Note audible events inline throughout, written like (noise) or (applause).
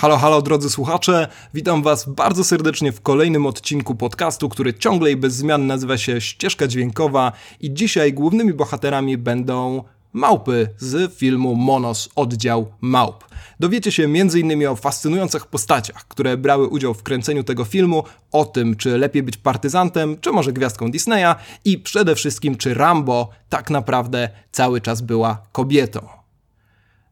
Halo, halo drodzy słuchacze, witam was bardzo serdecznie w kolejnym odcinku podcastu, który ciągle i bez zmian nazywa się Ścieżka Dźwiękowa i dzisiaj głównymi bohaterami będą małpy z filmu Monos Oddział Małp. Dowiecie się m.in. o fascynujących postaciach, które brały udział w kręceniu tego filmu, o tym, czy lepiej być partyzantem, czy może gwiazdką Disneya i przede wszystkim, czy Rambo tak naprawdę cały czas była kobietą.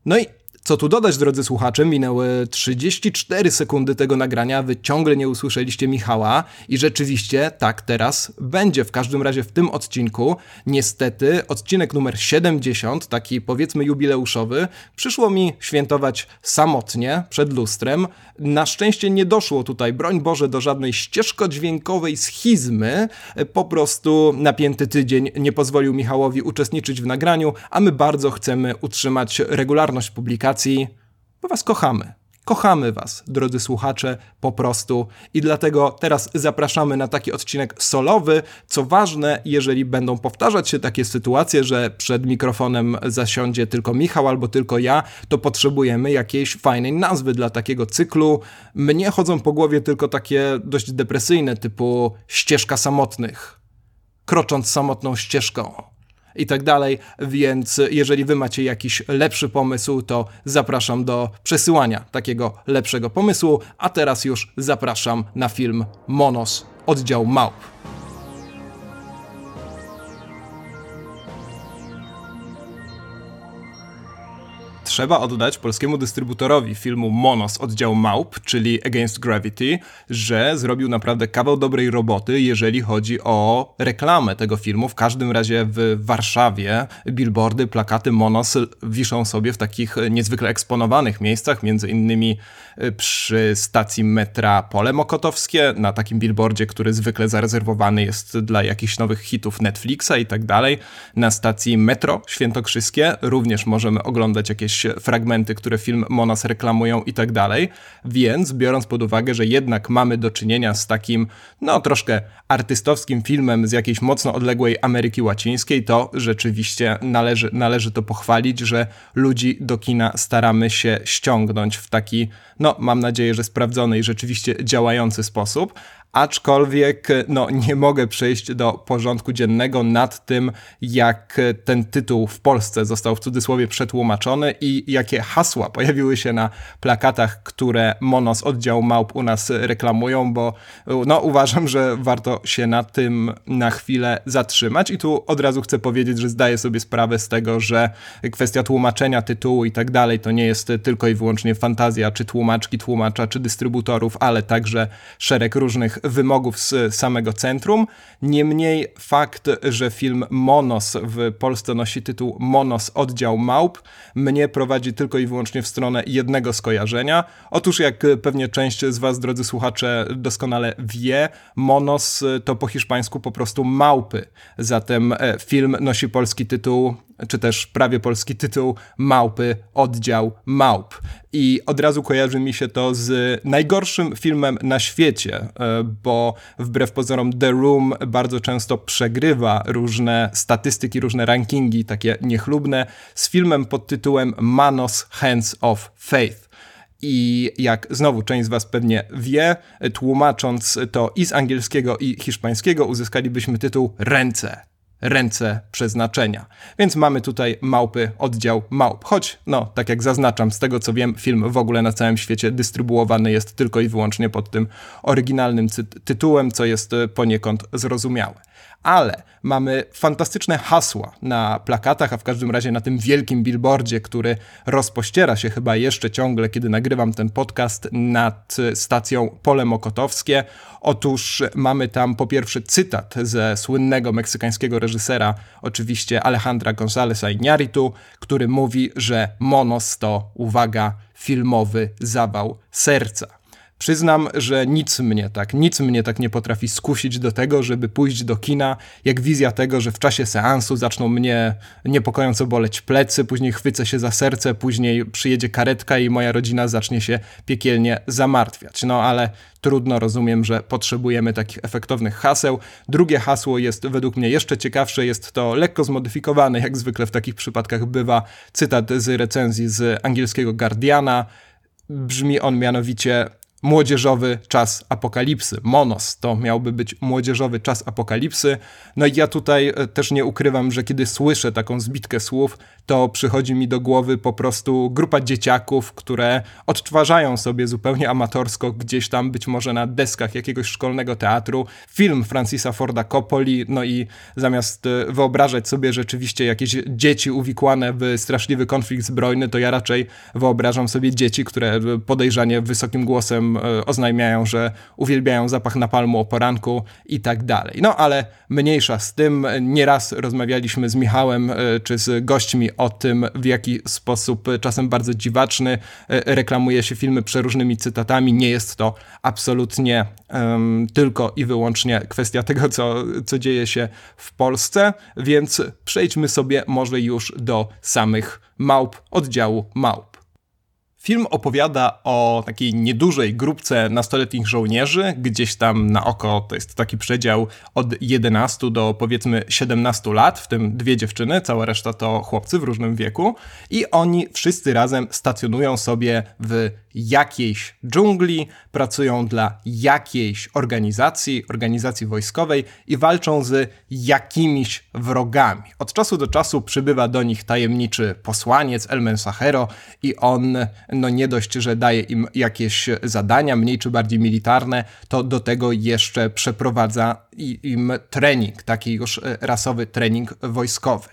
No i co tu dodać, drodzy słuchacze, minęły 34 sekundy tego nagrania, wy ciągle nie usłyszeliście Michała i rzeczywiście tak teraz będzie. W każdym razie w tym odcinku, niestety, odcinek numer 70, taki powiedzmy jubileuszowy, przyszło mi świętować samotnie przed lustrem. Na szczęście nie doszło tutaj, broń Boże, do żadnej ścieżkodźwiękowej schizmy. Po prostu napięty tydzień nie pozwolił Michałowi uczestniczyć w nagraniu, a my bardzo chcemy utrzymać regularność publikacji bo was kochamy. Kochamy Was, drodzy słuchacze, po prostu. I dlatego teraz zapraszamy na taki odcinek solowy. Co ważne, jeżeli będą powtarzać się takie sytuacje, że przed mikrofonem zasiądzie tylko Michał albo tylko ja, to potrzebujemy jakiejś fajnej nazwy dla takiego cyklu. Mnie chodzą po głowie tylko takie dość depresyjne, typu ścieżka samotnych, krocząc samotną ścieżką i tak dalej, więc jeżeli wy macie jakiś lepszy pomysł, to zapraszam do przesyłania takiego lepszego pomysłu, a teraz już zapraszam na film Monos, oddział małp. Trzeba oddać polskiemu dystrybutorowi filmu Monos oddział Małp, czyli Against Gravity, że zrobił naprawdę kawał dobrej roboty, jeżeli chodzi o reklamę tego filmu. W każdym razie w Warszawie billboardy, plakaty Monos wiszą sobie w takich niezwykle eksponowanych miejscach, między innymi przy stacji metra Pole Mokotowskie, na takim billboardzie, który zwykle zarezerwowany jest dla jakichś nowych hitów Netflixa i tak dalej. Na stacji metro Świętokrzyskie również możemy oglądać jakieś fragmenty, które film Monas reklamują i tak dalej. Więc biorąc pod uwagę, że jednak mamy do czynienia z takim, no troszkę artystowskim filmem z jakiejś mocno odległej Ameryki Łacińskiej, to rzeczywiście należy, należy to pochwalić, że ludzi do kina staramy się ściągnąć w taki, no mam nadzieję, że sprawdzony i rzeczywiście działający sposób aczkolwiek no, nie mogę przejść do porządku dziennego nad tym, jak ten tytuł w Polsce został w cudzysłowie przetłumaczony i jakie hasła pojawiły się na plakatach, które Monos oddział Małp u nas reklamują, bo no, uważam, że warto się na tym na chwilę zatrzymać. I tu od razu chcę powiedzieć, że zdaję sobie sprawę z tego, że kwestia tłumaczenia tytułu i tak dalej to nie jest tylko i wyłącznie fantazja czy tłumaczki, tłumacza, czy dystrybutorów, ale także szereg różnych wymogów z samego centrum. Niemniej fakt, że film Monos w Polsce nosi tytuł Monos Oddział Małp, mnie prowadzi tylko i wyłącznie w stronę jednego skojarzenia. Otóż, jak pewnie część z Was, drodzy słuchacze, doskonale wie, Monos to po hiszpańsku po prostu małpy. Zatem e, film nosi polski tytuł czy też prawie polski tytuł Małpy, oddział Małp. I od razu kojarzy mi się to z najgorszym filmem na świecie, e, bo wbrew pozorom The Room bardzo często przegrywa różne statystyki, różne rankingi takie niechlubne z filmem pod tytułem Manos Hands of Faith. I jak znowu część z Was pewnie wie, tłumacząc to i z angielskiego, i hiszpańskiego, uzyskalibyśmy tytuł Ręce ręce przeznaczenia. Więc mamy tutaj małpy, oddział małp. Choć, no, tak jak zaznaczam, z tego co wiem, film w ogóle na całym świecie dystrybuowany jest tylko i wyłącznie pod tym oryginalnym tytułem, co jest e, poniekąd zrozumiałe ale mamy fantastyczne hasła na plakatach, a w każdym razie na tym wielkim billboardzie, który rozpościera się chyba jeszcze ciągle, kiedy nagrywam ten podcast nad stacją Pole Mokotowskie. Otóż mamy tam po pierwsze cytat ze słynnego meksykańskiego reżysera, oczywiście Alejandra Gonzáleza Iñárritu, który mówi, że Monos to, uwaga, filmowy zawał serca. Przyznam, że nic mnie tak, nic mnie tak nie potrafi skusić do tego, żeby pójść do kina, jak wizja tego, że w czasie seansu zaczną mnie niepokojąco boleć plecy, później chwycę się za serce, później przyjedzie karetka i moja rodzina zacznie się piekielnie zamartwiać. No ale trudno, rozumiem, że potrzebujemy takich efektownych haseł. Drugie hasło jest według mnie jeszcze ciekawsze, jest to lekko zmodyfikowane, jak zwykle w takich przypadkach bywa, cytat z recenzji z angielskiego Guardiana, brzmi on mianowicie młodzieżowy czas apokalipsy. Monos to miałby być młodzieżowy czas apokalipsy. No i ja tutaj e, też nie ukrywam, że kiedy słyszę taką zbitkę słów, to przychodzi mi do głowy po prostu grupa dzieciaków, które odtwarzają sobie zupełnie amatorsko gdzieś tam, być może na deskach jakiegoś szkolnego teatru, film Francisa Forda Coppoli, no i zamiast e, wyobrażać sobie rzeczywiście jakieś dzieci uwikłane w straszliwy konflikt zbrojny, to ja raczej wyobrażam sobie dzieci, które podejrzanie wysokim głosem E, oznajmiają, że uwielbiają zapach napalmu o poranku i tak dalej. No ale mniejsza z tym. Nieraz rozmawialiśmy z Michałem e, czy z gośćmi o tym, w jaki sposób czasem bardzo dziwaczny e, reklamuje się filmy przeróżnymi cytatami. Nie jest to absolutnie um, tylko i wyłącznie kwestia tego, co, co dzieje się w Polsce, więc przejdźmy sobie może już do samych małp, oddziału małp. Film opowiada o takiej niedużej grupce nastoletnich żołnierzy, gdzieś tam na oko to jest taki przedział od 11 do powiedzmy 17 lat, w tym dwie dziewczyny, cała reszta to chłopcy w różnym wieku. I oni wszyscy razem stacjonują sobie w jakiejś dżungli, pracują dla jakiejś organizacji, organizacji wojskowej i walczą z jakimiś wrogami. Od czasu do czasu przybywa do nich tajemniczy posłaniec Elmen Sachero i on, no nie dość, że daje im jakieś zadania, mniej czy bardziej militarne, to do tego jeszcze przeprowadza im trening, taki już rasowy trening wojskowy.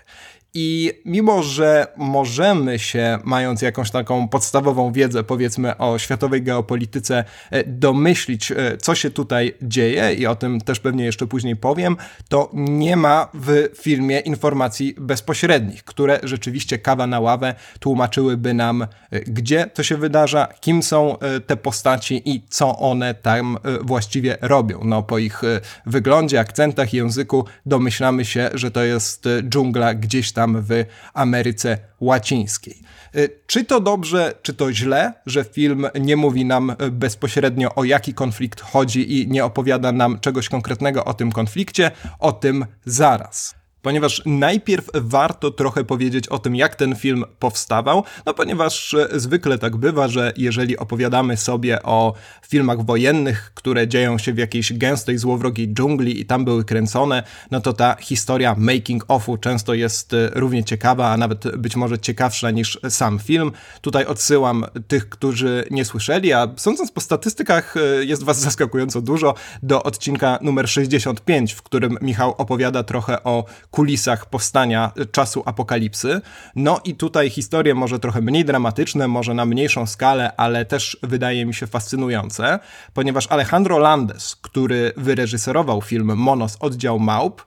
I mimo, że możemy się, mając jakąś taką podstawową wiedzę, powiedzmy, o światowej geopolityce, e, domyślić, e, co się tutaj dzieje, i o tym też pewnie jeszcze później powiem, to nie ma w filmie informacji bezpośrednich, które rzeczywiście kawa na ławę tłumaczyłyby nam, e, gdzie to się wydarza, kim są te postaci i co one tam właściwie robią. No, po ich wyglądzie, akcentach, języku domyślamy się, że to jest dżungla gdzieś tam tam w Ameryce Łacińskiej. Y, czy to dobrze, czy to źle, że film nie mówi nam bezpośrednio o jaki konflikt chodzi i nie opowiada nam czegoś konkretnego o tym konflikcie? O tym zaraz ponieważ najpierw warto trochę powiedzieć o tym, jak ten film powstawał, no ponieważ e, zwykle tak bywa, że jeżeli opowiadamy sobie o filmach wojennych, które dzieją się w jakiejś gęstej, złowrogiej dżungli i tam były kręcone, no to ta historia making offu często jest e, równie ciekawa, a nawet być może ciekawsza niż sam film. Tutaj odsyłam tych, którzy nie słyszeli, a sądząc po statystykach e, jest was zaskakująco dużo, do odcinka numer 65, w którym Michał opowiada trochę o kulisach powstania czasu apokalipsy. No i tutaj historie może trochę mniej dramatyczne, może na mniejszą skalę, ale też wydaje mi się fascynujące, ponieważ Alejandro Landes, który wyreżyserował film Monos Oddział Małp,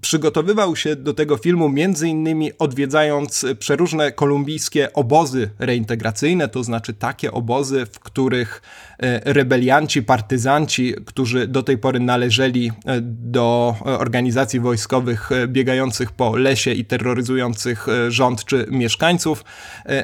przygotowywał się do tego filmu między innymi odwiedzając przeróżne kolumbijskie obozy reintegracyjne, to znaczy takie obozy, w których e, rebelianci, partyzanci, którzy do tej pory należeli e, do organizacji wojskowych e, biegających po lesie i terroryzujących rząd czy mieszkańców,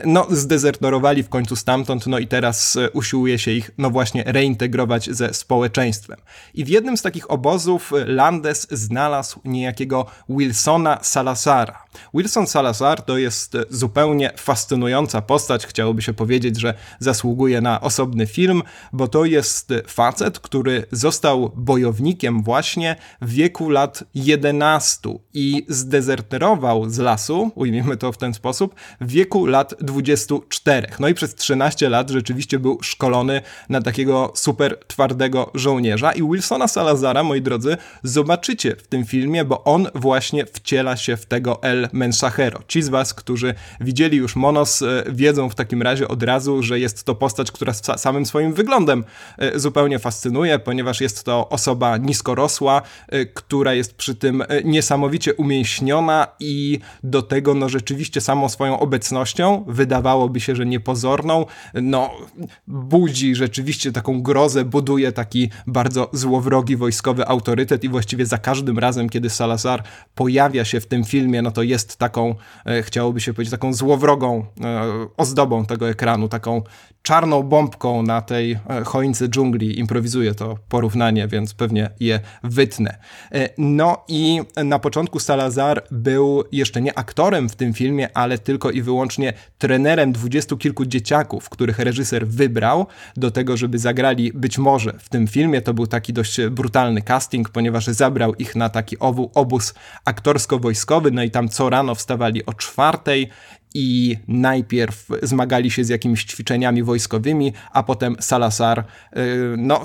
no zdezerterowali w końcu stamtąd, no i teraz usiłuje się ich no właśnie reintegrować ze społeczeństwem. I w jednym z takich obozów Landes znalazł niejaki takiego Wilsona Salazara. Wilson Salazar to jest zupełnie fascynująca postać. Chciałoby się powiedzieć, że zasługuje na osobny film, bo to jest facet, który został bojownikiem właśnie w wieku lat 11 i zdezerterował z lasu, ujmijmy to w ten sposób, w wieku lat 24. No i przez 13 lat rzeczywiście był szkolony na takiego super twardego żołnierza i Wilsona Salazara, moi drodzy, zobaczycie w tym filmie, bo on właśnie wciela się w tego El Mensahero. Ci z was, którzy widzieli już Monos, e, wiedzą w takim razie od razu, że jest to postać, która samym swoim wyglądem e, zupełnie fascynuje, ponieważ jest to osoba niskorosła, e, która jest przy tym niesamowicie umięśniona i do tego no rzeczywiście samą swoją obecnością, wydawałoby się, że niepozorną, no budzi rzeczywiście taką grozę, buduje taki bardzo złowrogi wojskowy autorytet i właściwie za każdym razem, kiedy Sala Salazar pojawia się w tym filmie, no to jest taką, e, chciałoby się powiedzieć, taką złowrogą e, ozdobą tego ekranu, taką czarną bombką na tej e, choince dżungli. Improwizuję to porównanie, więc pewnie je wytnę. No i na początku Salazar był jeszcze nie aktorem w tym filmie, ale tylko i wyłącznie trenerem dwudziestu kilku dzieciaków, których reżyser wybrał do tego, żeby zagrali być może w tym filmie. To był taki dość brutalny casting, ponieważ zabrał ich na taki obóz aktorsko-wojskowy, no i tam co rano wstawali o czwartej i najpierw zmagali się z jakimiś ćwiczeniami wojskowymi, a potem Salazar y, no,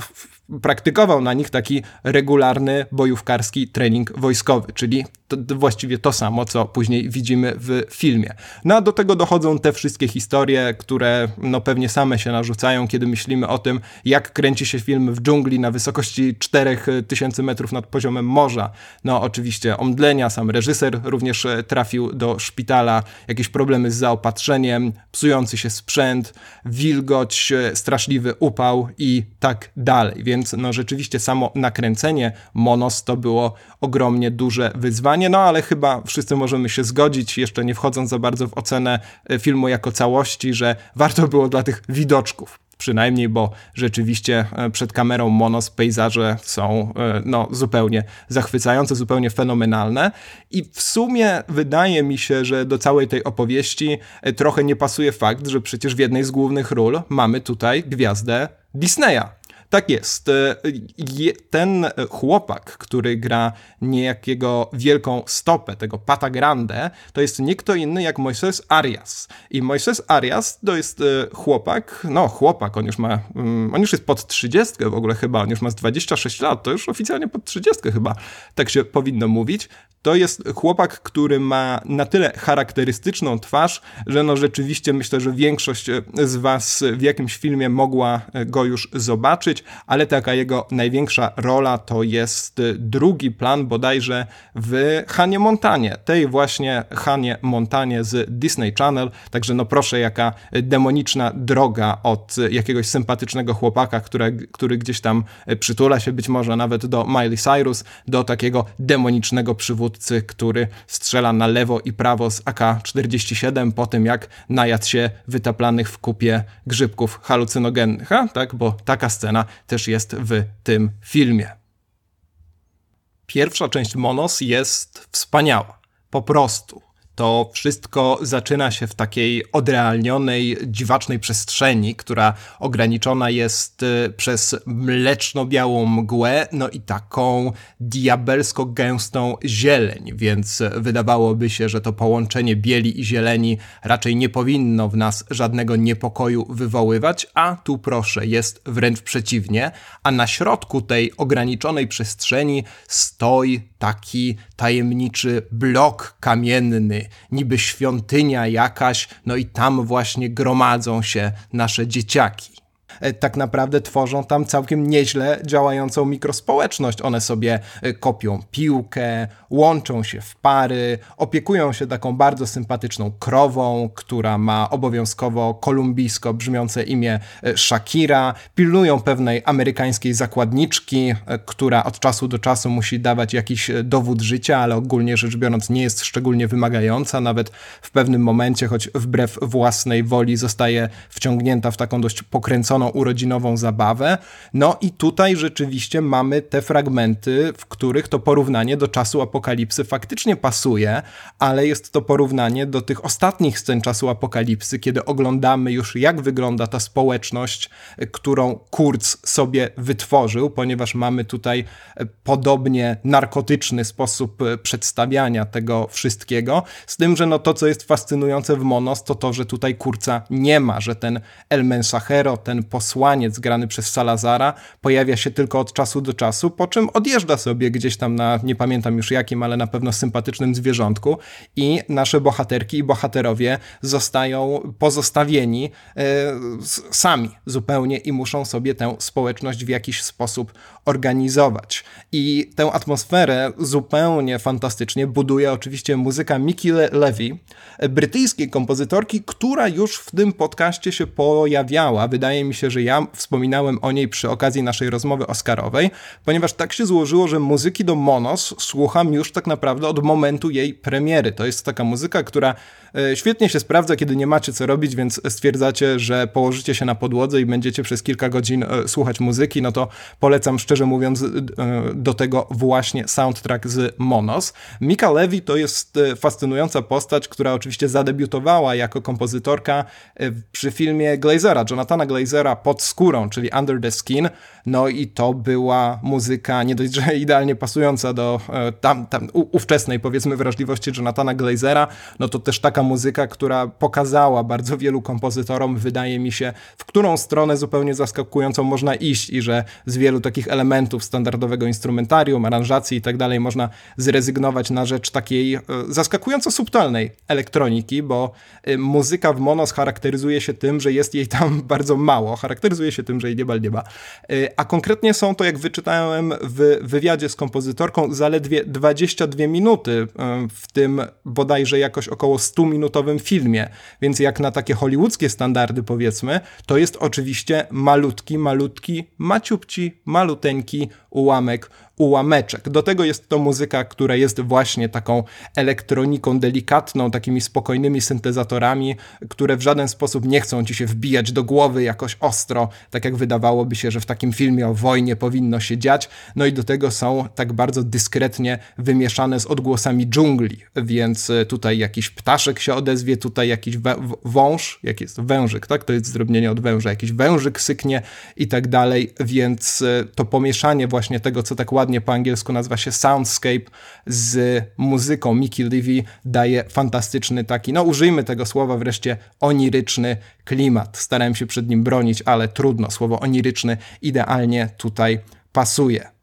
praktykował na nich taki regularny bojówkarski trening wojskowy, czyli to, właściwie to samo, co później widzimy w filmie. No a do tego dochodzą te wszystkie historie, które no pewnie same się narzucają, kiedy myślimy o tym, jak kręci się film w dżungli na wysokości 4000 metrów nad poziomem morza. No oczywiście omdlenia, sam reżyser również e, trafił do szpitala, jakieś problemy z zaopatrzeniem, psujący się sprzęt, wilgoć, e, straszliwy upał i tak dalej. Więc no rzeczywiście samo nakręcenie Monos to było ogromnie duże wyzwanie, no ale chyba wszyscy możemy się zgodzić, jeszcze nie wchodząc za bardzo w ocenę e, filmu jako całości, że warto było dla tych widoczków przynajmniej, bo rzeczywiście e, przed kamerą monos pejzaże są e, no, zupełnie zachwycające, zupełnie fenomenalne. I w sumie wydaje mi się, że do całej tej opowieści trochę nie pasuje fakt, że przecież w jednej z głównych ról mamy tutaj gwiazdę Disneya. Tak jest. E, ten chłopak, który gra niejakiego wielką stopę, tego Pata Grande, to jest nie kto inny jak Moises Arias. I Moises Arias to jest e, chłopak, no chłopak, on już ma, mm, on już jest pod 30 w ogóle chyba, on już ma z 26 lat, to już oficjalnie pod 30 chyba, tak się powinno mówić. To jest chłopak, który ma na tyle charakterystyczną twarz, że no rzeczywiście myślę, że większość e, z was w jakimś filmie mogła go już zobaczyć ale taka jego największa rola to jest drugi plan bodajże w Hanie Montanie, tej właśnie Hanie Montanie z Disney Channel, także no proszę jaka demoniczna droga od jakiegoś sympatycznego chłopaka, które, który gdzieś tam przytula się być może nawet do Miley Cyrus, do takiego demonicznego przywódcy, który strzela na lewo i prawo z AK-47 po tym jak najadł się wytaplanych w kupie grzybków halucynogennych, a? tak, bo taka scena też jest w tym filmie. Pierwsza część Monos jest wspaniała. Po prostu to wszystko zaczyna się w takiej odrealnionej, dziwacznej przestrzeni, która ograniczona jest y, przez mleczno-białą mgłę, no i taką diabelsko gęstą zieleń, więc wydawałoby się, że to połączenie bieli i zieleni raczej nie powinno w nas żadnego niepokoju wywoływać, a tu proszę, jest wręcz przeciwnie, a na środku tej ograniczonej przestrzeni stoi taki tajemniczy blok kamienny, niby świątynia jakaś, no i tam właśnie gromadzą się nasze dzieciaki. E, tak naprawdę tworzą tam całkiem nieźle działającą mikrospołeczność. One sobie e, kopią piłkę, łączą się w pary, opiekują się taką bardzo sympatyczną krową, która ma obowiązkowo kolumbijsko brzmiące imię e, Shakira, pilnują pewnej amerykańskiej zakładniczki, która od czasu do czasu musi dawać jakiś dowód życia, ale ogólnie rzecz biorąc nie jest szczególnie wymagająca, nawet w pewnym momencie, choć wbrew własnej woli zostaje wciągnięta w taką dość pokręconą urodzinową zabawę. No i tutaj rzeczywiście mamy te fragmenty, w których to porównanie do czasu apokalipsy faktycznie pasuje, ale jest to porównanie do tych ostatnich scen czasu apokalipsy, kiedy oglądamy już jak wygląda ta społeczność, którą Kurz sobie wytworzył, ponieważ mamy tutaj podobnie narkotyczny sposób przedstawiania tego wszystkiego, z tym, że no to, co jest fascynujące w Monos, to to, że tutaj Kurca nie ma, że ten El Mensajero, ten posłaniec grany przez Salazara pojawia się tylko od czasu do czasu, po czym odjeżdża sobie gdzieś tam na, nie pamiętam już jakim, ale na pewno sympatycznym zwierzątku i nasze bohaterki i bohaterowie zostają pozostawieni e, sami zupełnie i muszą sobie tę społeczność w jakiś sposób organizować. I tę atmosferę zupełnie fantastycznie buduje oczywiście muzyka Miki Le Levy, brytyjskiej kompozytorki, która już w tym podcaście się pojawiała. Wydaje mi się, że ja wspominałem o niej przy okazji naszej rozmowy Oscarowej, ponieważ tak się złożyło, że muzyki do Monos słucham już tak naprawdę od momentu jej premiery. To jest taka muzyka, która e, świetnie się sprawdza, kiedy nie macie co robić, więc stwierdzacie, że położycie się na podłodze i będziecie przez kilka godzin e, słuchać muzyki, no to polecam szczerze mówiąc do tego właśnie soundtrack z Monos. Mika Levy to jest fascynująca postać, która oczywiście zadebiutowała jako kompozytorka przy filmie Glazera, Jonathana Glazera pod skórą, czyli Under the Skin. No i to była muzyka nie dość, że idealnie pasująca do e, tam, tam ówczesnej powiedzmy wrażliwości Jonathana Glazera, no to też taka muzyka, która pokazała bardzo wielu kompozytorom, wydaje mi się, w którą stronę zupełnie zaskakującą można iść i że z wielu takich elementów standardowego instrumentarium, aranżacji i tak dalej można zrezygnować na rzecz takiej e, zaskakująco subtelnej elektroniki, bo e, muzyka w mono charakteryzuje się tym, że jest jej tam (laughs) bardzo mało, charakteryzuje się tym, że jej niebal nie ma. A konkretnie są to, jak wyczytałem w wywiadzie z kompozytorką, zaledwie 22 minuty w tym bodajże jakoś około 100-minutowym filmie, więc jak na takie hollywoodzkie standardy powiedzmy, to jest oczywiście malutki, malutki, maciupci, maluteńki piosenki ułamek ułameczek. Do tego jest to muzyka, która jest właśnie taką elektroniką delikatną, takimi spokojnymi syntezatorami, które w żaden sposób nie chcą ci się wbijać do głowy jakoś ostro, tak jak wydawałoby się, że w takim filmie o wojnie powinno się dziać. No i do tego są tak bardzo dyskretnie wymieszane z odgłosami dżungli, więc e, tutaj jakiś ptaszek się odezwie, tutaj jakiś wąż, jak jest wężyk, tak? To jest zdrobnienie od węża, jakiś wężyk syknie i tak dalej, więc e, to pomieszanie właśnie tego, co tak ładnie po angielsku nazywa się Soundscape z muzyką Mickey Levy daje fantastyczny taki, no użyjmy tego słowa wreszcie, oniryczny klimat. Starałem się przed nim bronić, ale trudno, słowo oniryczny idealnie tutaj pasuje.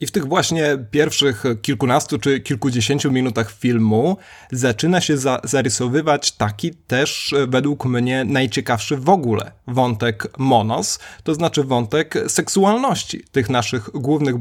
I w tych właśnie pierwszych kilkunastu czy kilkudziesięciu minutach filmu zaczyna się za zarysowywać taki też e, według mnie najciekawszy w ogóle wątek monos, to znaczy wątek seksualności tych naszych głównych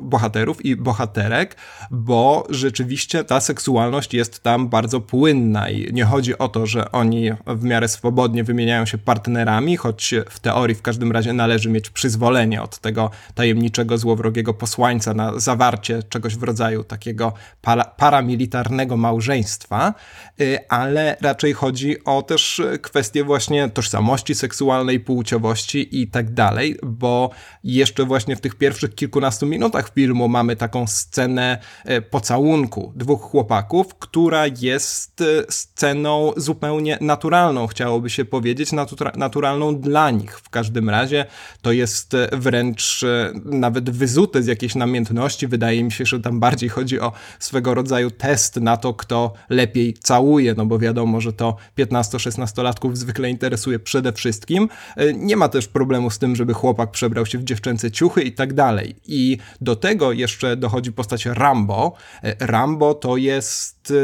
bohaterów, i bohaterek, bo rzeczywiście ta seksualność jest tam bardzo płynna i nie chodzi o to, że oni w miarę swobodnie wymieniają się partnerami, choć w teorii w każdym razie należy mieć przyzwolenie od tego tajemniczego, złowrogiego posłania na zawarcie czegoś w rodzaju takiego para, paramilitarnego małżeństwa, y, ale raczej chodzi o też kwestię właśnie tożsamości seksualnej, płciowości i tak dalej, bo jeszcze właśnie w tych pierwszych kilkunastu minutach filmu mamy taką scenę y, pocałunku dwóch chłopaków, która jest y, sceną zupełnie naturalną, chciałoby się powiedzieć, natura naturalną dla nich. W każdym razie to jest wręcz nawet wyzute z jakiejś namiętności. Wydaje mi się, że tam bardziej chodzi o swego rodzaju test na to, kto lepiej całuje, no bo wiadomo, że to 15-16-latków zwykle interesuje przede wszystkim. E, nie ma też problemu z tym, żeby chłopak przebrał się w dziewczęce ciuchy i tak dalej. I do tego jeszcze dochodzi postać Rambo. E, Rambo to jest e,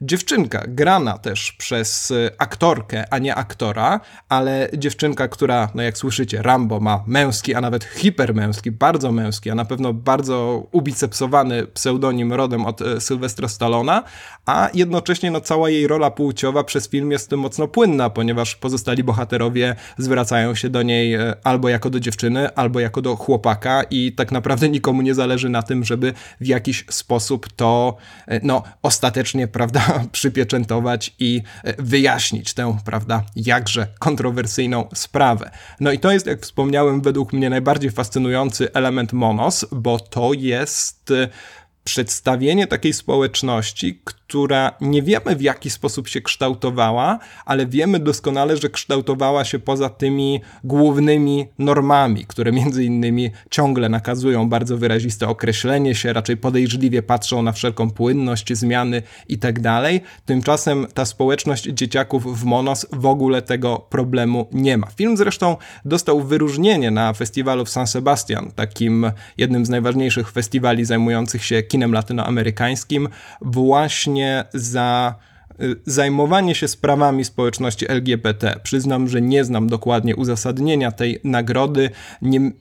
dziewczynka, grana też przez aktorkę, a nie aktora, ale dziewczynka, która, no jak słyszycie, Rambo ma męski, a nawet hipermęski, bardzo męski, a na pewno bardzo ubicepsowany pseudonim rodem od e, Sylwestra Stallona, a jednocześnie no, cała jej rola płciowa przez film jest mocno płynna, ponieważ pozostali bohaterowie zwracają się do niej e, albo jako do dziewczyny, albo jako do chłopaka i tak naprawdę nikomu nie zależy na tym, żeby w jakiś sposób to e, no, ostatecznie, (laughs) prawda, przypieczętować i wyjaśnić tę, prawda, jakże kontrowersyjną sprawę. No i to jest, jak wspomniałem, według mnie najbardziej fascynujący element Monos, bo to jest przedstawienie takiej społeczności, która nie wiemy w jaki sposób się kształtowała, ale wiemy doskonale, że kształtowała się poza tymi głównymi normami, które między innymi ciągle nakazują bardzo wyraziste określenie się, raczej podejrzliwie patrzą na wszelką płynność, zmiany i tak. Tymczasem ta społeczność dzieciaków w Monos w ogóle tego problemu nie ma. Film zresztą dostał wyróżnienie na festiwalu w San Sebastian, takim jednym z najważniejszych festiwali zajmujących się kinem latynoamerykańskim, właśnie za zajmowanie się sprawami społeczności LGBT. Przyznam, że nie znam dokładnie uzasadnienia tej nagrody.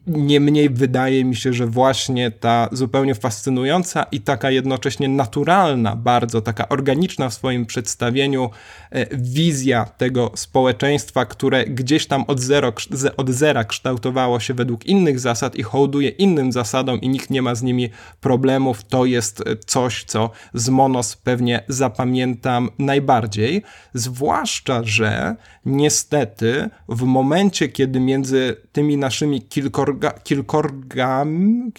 Niemniej wydaje mi się, że właśnie ta zupełnie fascynująca i taka jednocześnie naturalna, bardzo taka organiczna w swoim przedstawieniu e, wizja tego społeczeństwa, które gdzieś tam od, zero, od zera kształtowało się według innych zasad i hołduje innym zasadom i nikt nie ma z nimi problemów, to jest e, coś, co z Monos pewnie zapamiętam najbardziej, zwłaszcza, że niestety w momencie, kiedy między tymi naszymi kilkorga, kilkorgami,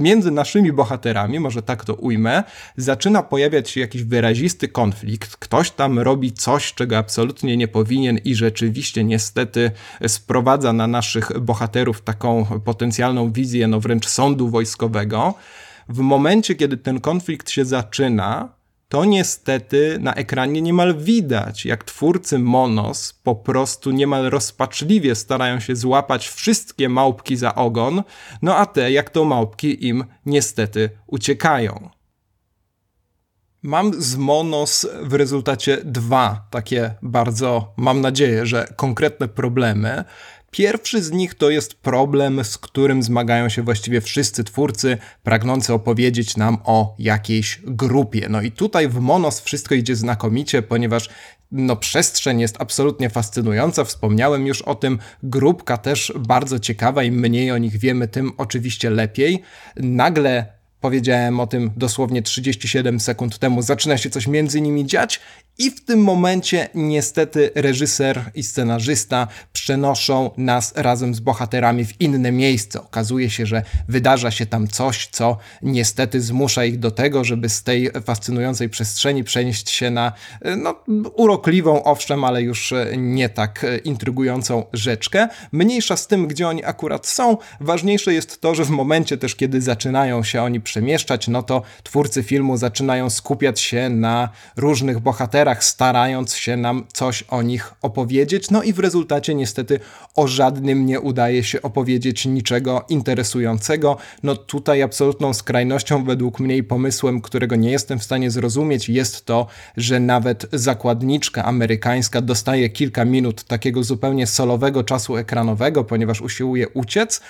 między naszymi bohaterami, może tak to ujmę, zaczyna pojawiać się jakiś wyrazisty konflikt, ktoś tam robi coś, czego absolutnie nie powinien i rzeczywiście niestety sprowadza na naszych bohaterów taką potencjalną wizję, no wręcz sądu wojskowego. W momencie, kiedy ten konflikt się zaczyna, to niestety na ekranie niemal widać, jak twórcy Monos po prostu niemal rozpaczliwie starają się złapać wszystkie małpki za ogon, no a te, jak to małpki, im niestety uciekają. Mam z Monos w rezultacie dwa takie bardzo, mam nadzieję, że konkretne problemy. Pierwszy z nich to jest problem, z którym zmagają się właściwie wszyscy twórcy pragnący opowiedzieć nam o jakiejś grupie. No i tutaj w Monos wszystko idzie znakomicie, ponieważ no, przestrzeń jest absolutnie fascynująca. Wspomniałem już o tym. Grupka też bardzo ciekawa, im mniej o nich wiemy, tym oczywiście lepiej. Nagle powiedziałem o tym dosłownie 37 sekund temu, zaczyna się coś między nimi dziać i w tym momencie niestety reżyser i scenarzysta przenoszą nas razem z bohaterami w inne miejsce. Okazuje się, że wydarza się tam coś, co niestety zmusza ich do tego, żeby z tej fascynującej przestrzeni przenieść się na no, urokliwą, owszem, ale już nie tak intrygującą rzeczkę. Mniejsza z tym, gdzie oni akurat są. Ważniejsze jest to, że w momencie też, kiedy zaczynają się oni przemieszczać, no to twórcy filmu zaczynają skupiać się na różnych bohaterach, starając się nam coś o nich opowiedzieć. No i w rezultacie niestety o żadnym nie udaje się opowiedzieć niczego interesującego. No tutaj absolutną skrajnością według mnie i pomysłem, którego nie jestem w stanie zrozumieć, jest to, że nawet zakładniczka amerykańska dostaje kilka minut takiego zupełnie solowego czasu ekranowego, ponieważ usiłuje uciec.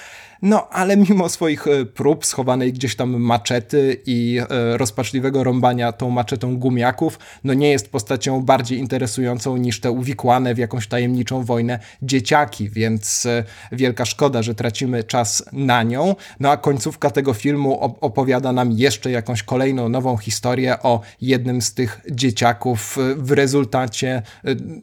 No, ale mimo swoich e, prób schowanej gdzieś tam maczety i e, rozpaczliwego rąbania tą maczetą gumiaków, no nie jest postacią bardziej interesującą niż te uwikłane w jakąś tajemniczą wojnę dzieciaki, więc e, wielka szkoda, że tracimy czas na nią. No a końcówka tego filmu opowiada nam jeszcze jakąś kolejną nową historię o jednym z tych dzieciaków. W rezultacie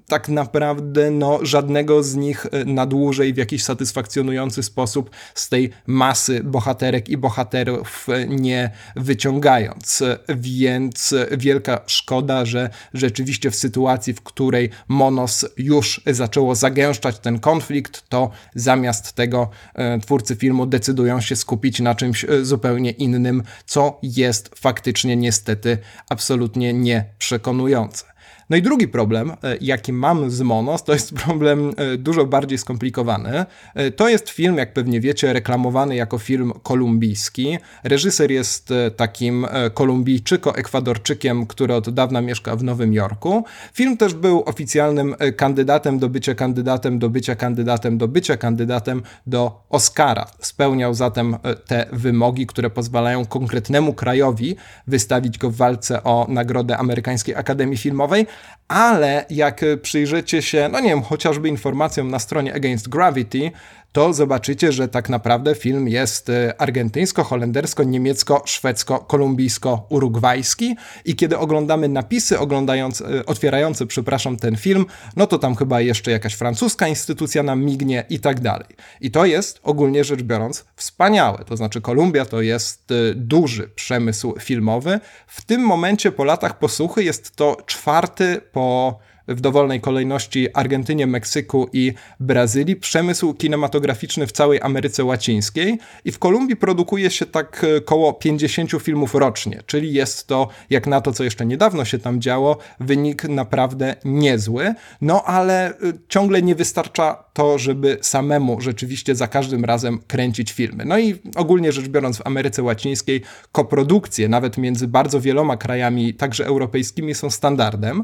tak naprawdę no, żadnego z nich na dłużej w jakiś satysfakcjonujący sposób z tej masy bohaterek i bohaterów nie wyciągając. Więc wielka szkoda, że rzeczywiście w sytuacji, w której Monos już zaczęło zagęszczać ten konflikt, to zamiast tego e, twórcy filmu decydują się skupić na czymś e, zupełnie innym, co jest faktycznie niestety absolutnie nieprzekonujące. No i drugi problem, e, jaki mam z Monos, to jest problem e, dużo bardziej skomplikowany. E, to jest film, jak pewnie wiecie, reklamowany jako film kolumbijski. Reżyser jest takim kolumbijczyko-ekwadorczykiem, który od dawna mieszka w Nowym Jorku. Film też był oficjalnym kandydatem do bycia kandydatem, do bycia kandydatem, do bycia kandydatem do Oscara. Spełniał zatem te wymogi, które pozwalają konkretnemu krajowi wystawić go w walce o nagrodę Amerykańskiej Akademii Filmowej, ale jak przyjrzycie się, no nie wiem, chociażby informacjom na stronie Against Gravity, to zobaczycie, że tak naprawdę film jest y, argentyńsko, holendersko, niemiecko, szwedzko, kolumbijsko, urugwajski i kiedy oglądamy napisy oglądające, y, otwierające, przepraszam, ten film, no to tam chyba jeszcze jakaś francuska instytucja nam mignie i tak dalej. I to jest ogólnie rzecz biorąc wspaniałe, to znaczy Kolumbia to jest y, duży przemysł filmowy. W tym momencie po latach posłuchy jest to czwarty po w dowolnej kolejności Argentynie, Meksyku i Brazylii, przemysł kinematograficzny w całej Ameryce Łacińskiej i w Kolumbii produkuje się tak e, koło 50 filmów rocznie, czyli jest to, jak na to, co jeszcze niedawno się tam działo, wynik naprawdę niezły, no ale e, ciągle nie wystarcza to, żeby samemu rzeczywiście za każdym razem kręcić filmy. No i ogólnie rzecz biorąc w Ameryce Łacińskiej koprodukcje, nawet między bardzo wieloma krajami, także europejskimi, są standardem.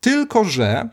Tylko, że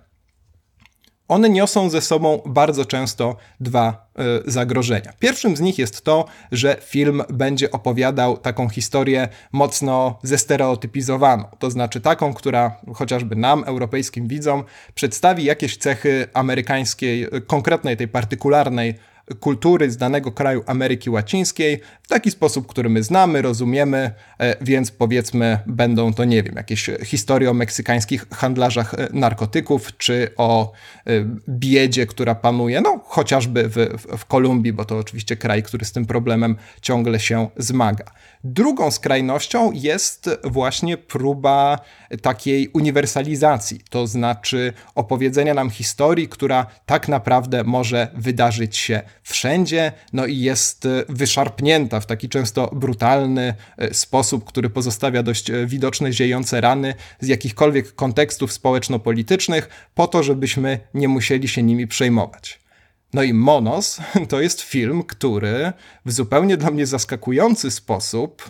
one niosą ze sobą bardzo często dwa y, zagrożenia. Pierwszym z nich jest to, że film będzie opowiadał taką historię mocno zestereotypizowaną, to znaczy taką, która chociażby nam, europejskim widzom, przedstawi jakieś cechy amerykańskiej, konkretnej, tej partykularnej kultury z danego kraju Ameryki Łacińskiej w taki sposób, który my znamy, rozumiemy, e, więc powiedzmy będą to, nie wiem, jakieś historie o meksykańskich handlarzach e, narkotyków, czy o e, biedzie, która panuje, no chociażby w, w, w Kolumbii, bo to oczywiście kraj, który z tym problemem ciągle się zmaga. Drugą skrajnością jest właśnie próba takiej uniwersalizacji, to znaczy opowiedzenia nam historii, która tak naprawdę może wydarzyć się wszędzie, no i jest wyszarpnięta w taki często brutalny e, sposób, który pozostawia dość e, widoczne ziejące rany z jakichkolwiek kontekstów społeczno-politycznych, po to, żebyśmy nie musieli się nimi przejmować. No i Monos (laughs) to jest film, który w zupełnie dla mnie zaskakujący sposób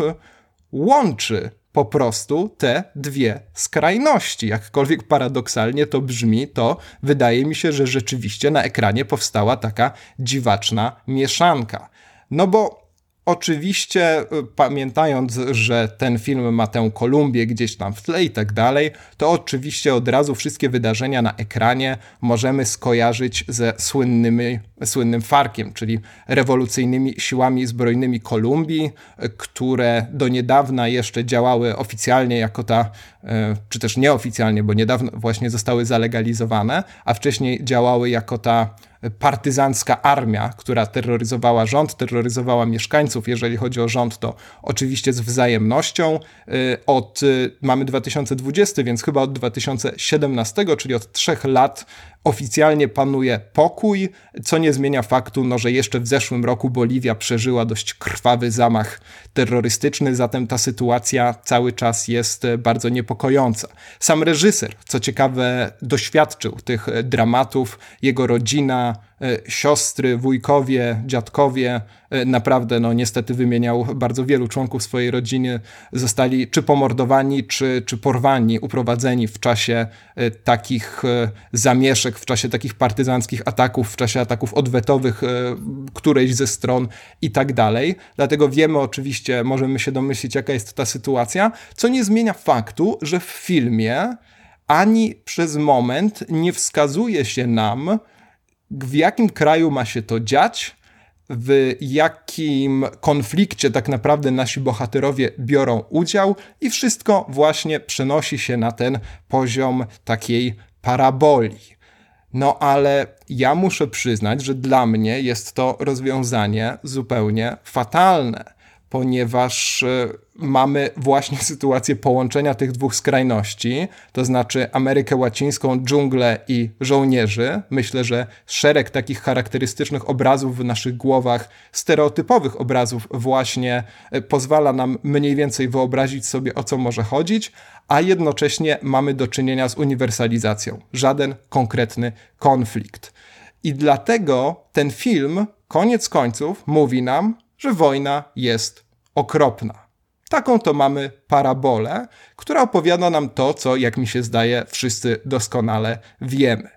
łączy po prostu te dwie skrajności. Jakkolwiek paradoksalnie to brzmi, to wydaje mi się, że rzeczywiście na ekranie powstała taka dziwaczna mieszanka. No bo Oczywiście, y, pamiętając, że ten film ma tę Kolumbię gdzieś tam w tle i tak dalej, to oczywiście od razu wszystkie wydarzenia na ekranie możemy skojarzyć ze słynnymi, słynnym Farkiem, czyli rewolucyjnymi siłami zbrojnymi Kolumbii, które do niedawna jeszcze działały oficjalnie jako ta, y, czy też nieoficjalnie, bo niedawno właśnie zostały zalegalizowane, a wcześniej działały jako ta partyzancka armia, która terroryzowała rząd, terroryzowała mieszkańców. Jeżeli chodzi o rząd, to oczywiście z wzajemnością. Y, od, y, mamy 2020, więc chyba od 2017, czyli od trzech lat oficjalnie panuje pokój, co nie zmienia faktu, no, że jeszcze w zeszłym roku Boliwia przeżyła dość krwawy zamach terrorystyczny, zatem ta sytuacja cały czas jest bardzo niepokojąca. Sam reżyser, co ciekawe, doświadczył tych dramatów, jego rodzina, siostry, wujkowie, dziadkowie, e, naprawdę no niestety wymieniał bardzo wielu członków swojej rodziny, zostali czy pomordowani, czy, czy porwani, uprowadzeni w czasie e, takich zamieszek, w czasie takich partyzanckich ataków, w czasie ataków odwetowych którejś ze stron i tak dalej. Dlatego wiemy oczywiście, możemy się domyślić, jaka jest ta sytuacja, co nie zmienia faktu, że w filmie ani przez moment nie wskazuje się nam, w jakim kraju ma się to dziać, w jakim konflikcie tak naprawdę nasi bohaterowie biorą udział, i wszystko właśnie przenosi się na ten poziom takiej paraboli. No ale ja muszę przyznać, że dla mnie jest to rozwiązanie zupełnie fatalne ponieważ e, mamy właśnie (laughs) sytuację połączenia tych dwóch skrajności, to znaczy Amerykę Łacińską, dżunglę i żołnierzy. Myślę, że szereg takich charakterystycznych obrazów w naszych głowach, stereotypowych obrazów, właśnie e, pozwala nam mniej więcej wyobrazić sobie, o co może chodzić, a jednocześnie mamy do czynienia z uniwersalizacją. Żaden konkretny konflikt. I dlatego ten film, koniec końców, mówi nam, że wojna jest okropna. Taką to mamy parabolę, która opowiada nam to, co, jak mi się zdaje, wszyscy doskonale wiemy.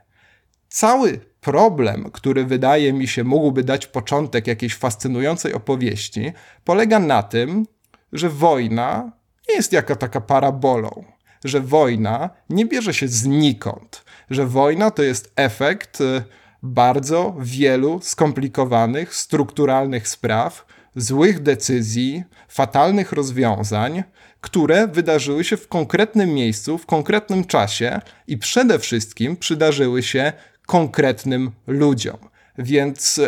Cały problem, który wydaje mi się mógłby dać początek jakiejś fascynującej opowieści, polega na tym, że wojna nie jest jaka taka parabolą, że wojna nie bierze się znikąd, że wojna to jest efekt y, bardzo wielu skomplikowanych, strukturalnych spraw, złych decyzji, fatalnych rozwiązań, które wydarzyły się w konkretnym miejscu, w konkretnym czasie i przede wszystkim przydarzyły się konkretnym ludziom. Więc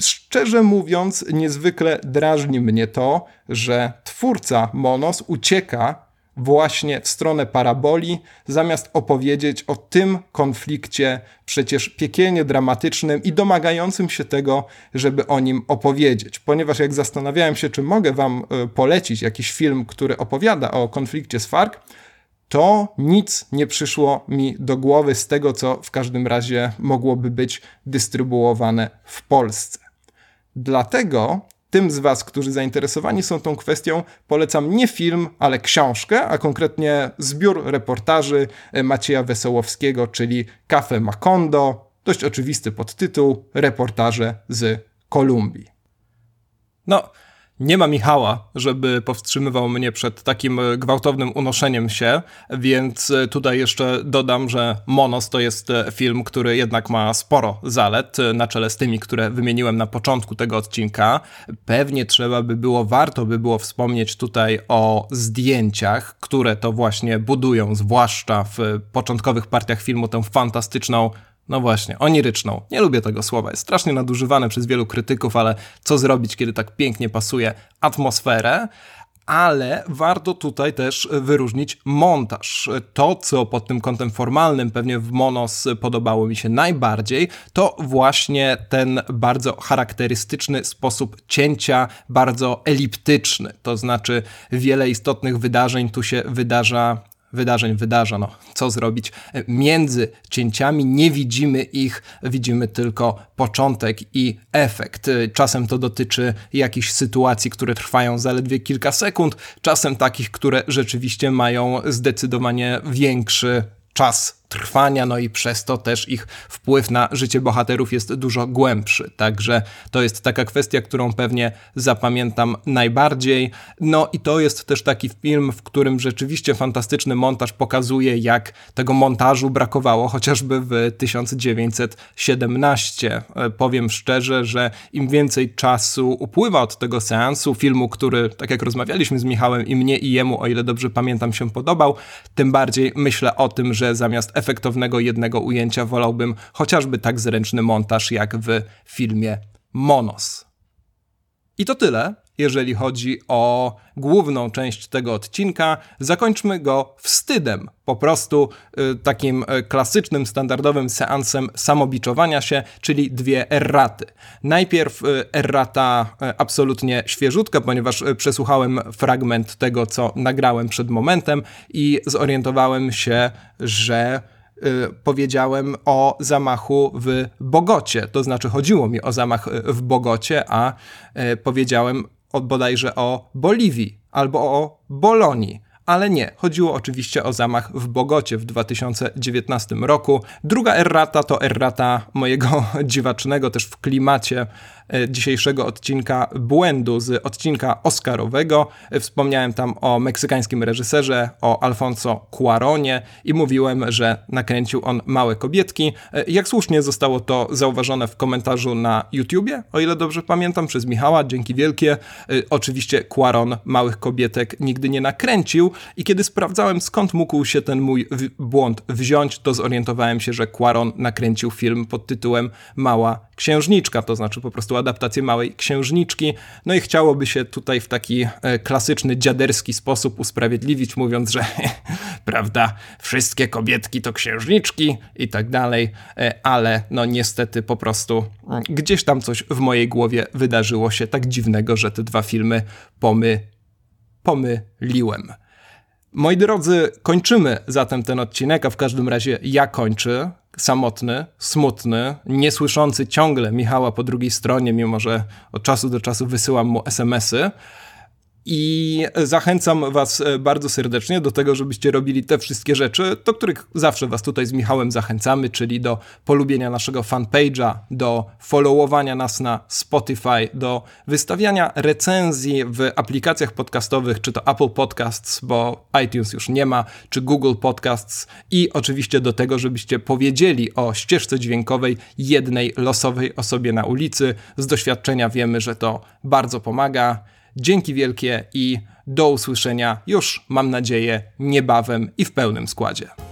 szczerze mówiąc, niezwykle drażni mnie to, że twórca Monos ucieka właśnie w stronę paraboli, zamiast opowiedzieć o tym konflikcie przecież piekielnie dramatycznym i domagającym się tego, żeby o nim opowiedzieć. Ponieważ jak zastanawiałem się, czy mogę wam e, polecić jakiś film, który opowiada o konflikcie z FARC, to nic nie przyszło mi do głowy z tego, co w każdym razie mogłoby być dystrybuowane w Polsce. Dlatego tym z Was, którzy zainteresowani są tą kwestią, polecam nie film, ale książkę, a konkretnie zbiór reportaży Macieja Wesołowskiego, czyli Cafe Macondo. Dość oczywisty podtytuł Reportaże z Kolumbii. No, nie ma Michała, żeby powstrzymywał mnie przed takim e, gwałtownym unoszeniem się, więc e, tutaj jeszcze dodam, że Monos to jest e, film, który jednak ma sporo zalet, na czele z tymi, które wymieniłem na początku tego odcinka. Pewnie trzeba by było, warto by było wspomnieć tutaj o zdjęciach, które to właśnie budują, zwłaszcza w początkowych partiach filmu, tę fantastyczną no właśnie, oniryczną. Nie lubię tego słowa, jest strasznie nadużywane przez wielu krytyków, ale co zrobić, kiedy tak pięknie pasuje atmosferę? ale warto tutaj też wyróżnić montaż. To, co pod tym kątem formalnym pewnie w Monos podobało mi się najbardziej, to właśnie ten bardzo charakterystyczny sposób cięcia, bardzo eliptyczny. To znaczy, wiele istotnych wydarzeń tu się wydarza wydarzeń wydarza. No, co zrobić? Między cięciami nie widzimy ich, widzimy tylko początek i efekt. Czasem to dotyczy jakichś sytuacji, które trwają zaledwie kilka sekund, czasem takich, które rzeczywiście mają zdecydowanie większy czas trwania, no i przez to też ich wpływ na życie bohaterów jest dużo głębszy. Także to jest taka kwestia, którą pewnie zapamiętam najbardziej. No i to jest też taki film, w którym rzeczywiście fantastyczny montaż pokazuje, jak tego montażu brakowało chociażby w 1917. E, powiem szczerze, że im więcej czasu upływa od tego seansu, filmu, który, tak jak rozmawialiśmy z Michałem, i mnie, i jemu, o ile dobrze pamiętam, się podobał, tym bardziej myślę o tym, że zamiast efektownego jednego ujęcia wolałbym chociażby tak zręczny montaż jak w filmie Monos. I to tyle, jeżeli chodzi o główną część tego odcinka. Zakończmy go wstydem, po prostu y, takim y, klasycznym, standardowym seansem samobiczowania się, czyli dwie erraty. Najpierw y, errata y, absolutnie świeżutka, ponieważ y, przesłuchałem fragment tego, co nagrałem przed momentem i zorientowałem się, że powiedziałem o zamachu w Bogocie. To znaczy, chodziło mi o zamach y, w Bogocie, a y, powiedziałem bodajże o Boliwii albo o Bolonii. Ale nie, chodziło oczywiście o zamach w Bogocie w 2019 roku. Druga errata to errata mojego (laughs) dziwacznego też w klimacie dzisiejszego odcinka błędu z odcinka Oscarowego. E, wspomniałem tam o meksykańskim reżyserze, o Alfonso Cuaronie i mówiłem, że nakręcił on Małe Kobietki. E, jak słusznie zostało to zauważone w komentarzu na YouTubie, o ile dobrze pamiętam, przez Michała, dzięki wielkie. Oczywiście Cuaron Małych Kobietek nigdy nie nakręcił i kiedy sprawdzałem skąd mógł się ten mój błąd wziąć, to zorientowałem się, że Cuaron nakręcił film pod tytułem Mała Księżniczka, to znaczy po prostu adaptację Małej Księżniczki. No i chciałoby się tutaj w taki e, klasyczny, dziaderski sposób usprawiedliwić, mówiąc, że (laughs) prawda, wszystkie kobietki to księżniczki i tak dalej, e, ale no niestety po prostu mm, gdzieś tam coś w mojej głowie wydarzyło się tak dziwnego, że te dwa filmy pomy, pomyliłem. Moi drodzy, kończymy zatem ten odcinek, a w każdym razie ja kończę samotny, smutny, niesłyszący ciągle Michała po drugiej stronie, mimo że od czasu do czasu wysyłam mu SMS-y. I zachęcam Was e, bardzo serdecznie do tego, żebyście robili te wszystkie rzeczy, do których zawsze Was tutaj z Michałem zachęcamy, czyli do polubienia naszego fanpage'a, do followowania nas na Spotify, do wystawiania recenzji w aplikacjach podcastowych, czy to Apple Podcasts, bo iTunes już nie ma, czy Google Podcasts i oczywiście do tego, żebyście powiedzieli o ścieżce dźwiękowej jednej losowej osobie na ulicy. Z doświadczenia wiemy, że to bardzo pomaga. Dzięki wielkie i do usłyszenia już, mam nadzieję, niebawem i w pełnym składzie.